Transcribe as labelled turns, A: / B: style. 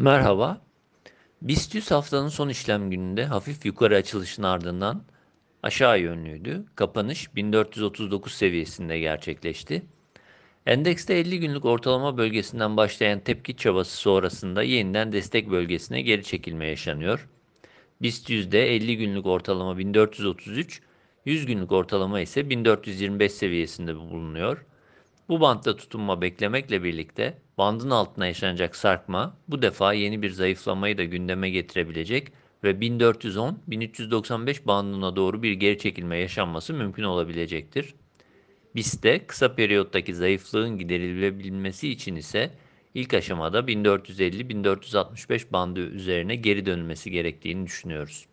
A: Merhaba. BIST 100 haftanın son işlem gününde hafif yukarı açılışın ardından aşağı yönlüydü. Kapanış 1439 seviyesinde gerçekleşti. Endekste 50 günlük ortalama bölgesinden başlayan tepki çabası sonrasında yeniden destek bölgesine geri çekilme yaşanıyor. BIST 100'de 50 günlük ortalama 1433, 100 günlük ortalama ise 1425 seviyesinde bulunuyor. Bu bantta tutunma beklemekle birlikte bandın altına yaşanacak sarkma bu defa yeni bir zayıflamayı da gündeme getirebilecek ve 1410-1395 bandına doğru bir geri çekilme yaşanması mümkün olabilecektir. BIST'te kısa periyottaki zayıflığın giderilebilmesi için ise ilk aşamada 1450-1465 bandı üzerine geri dönülmesi gerektiğini düşünüyoruz.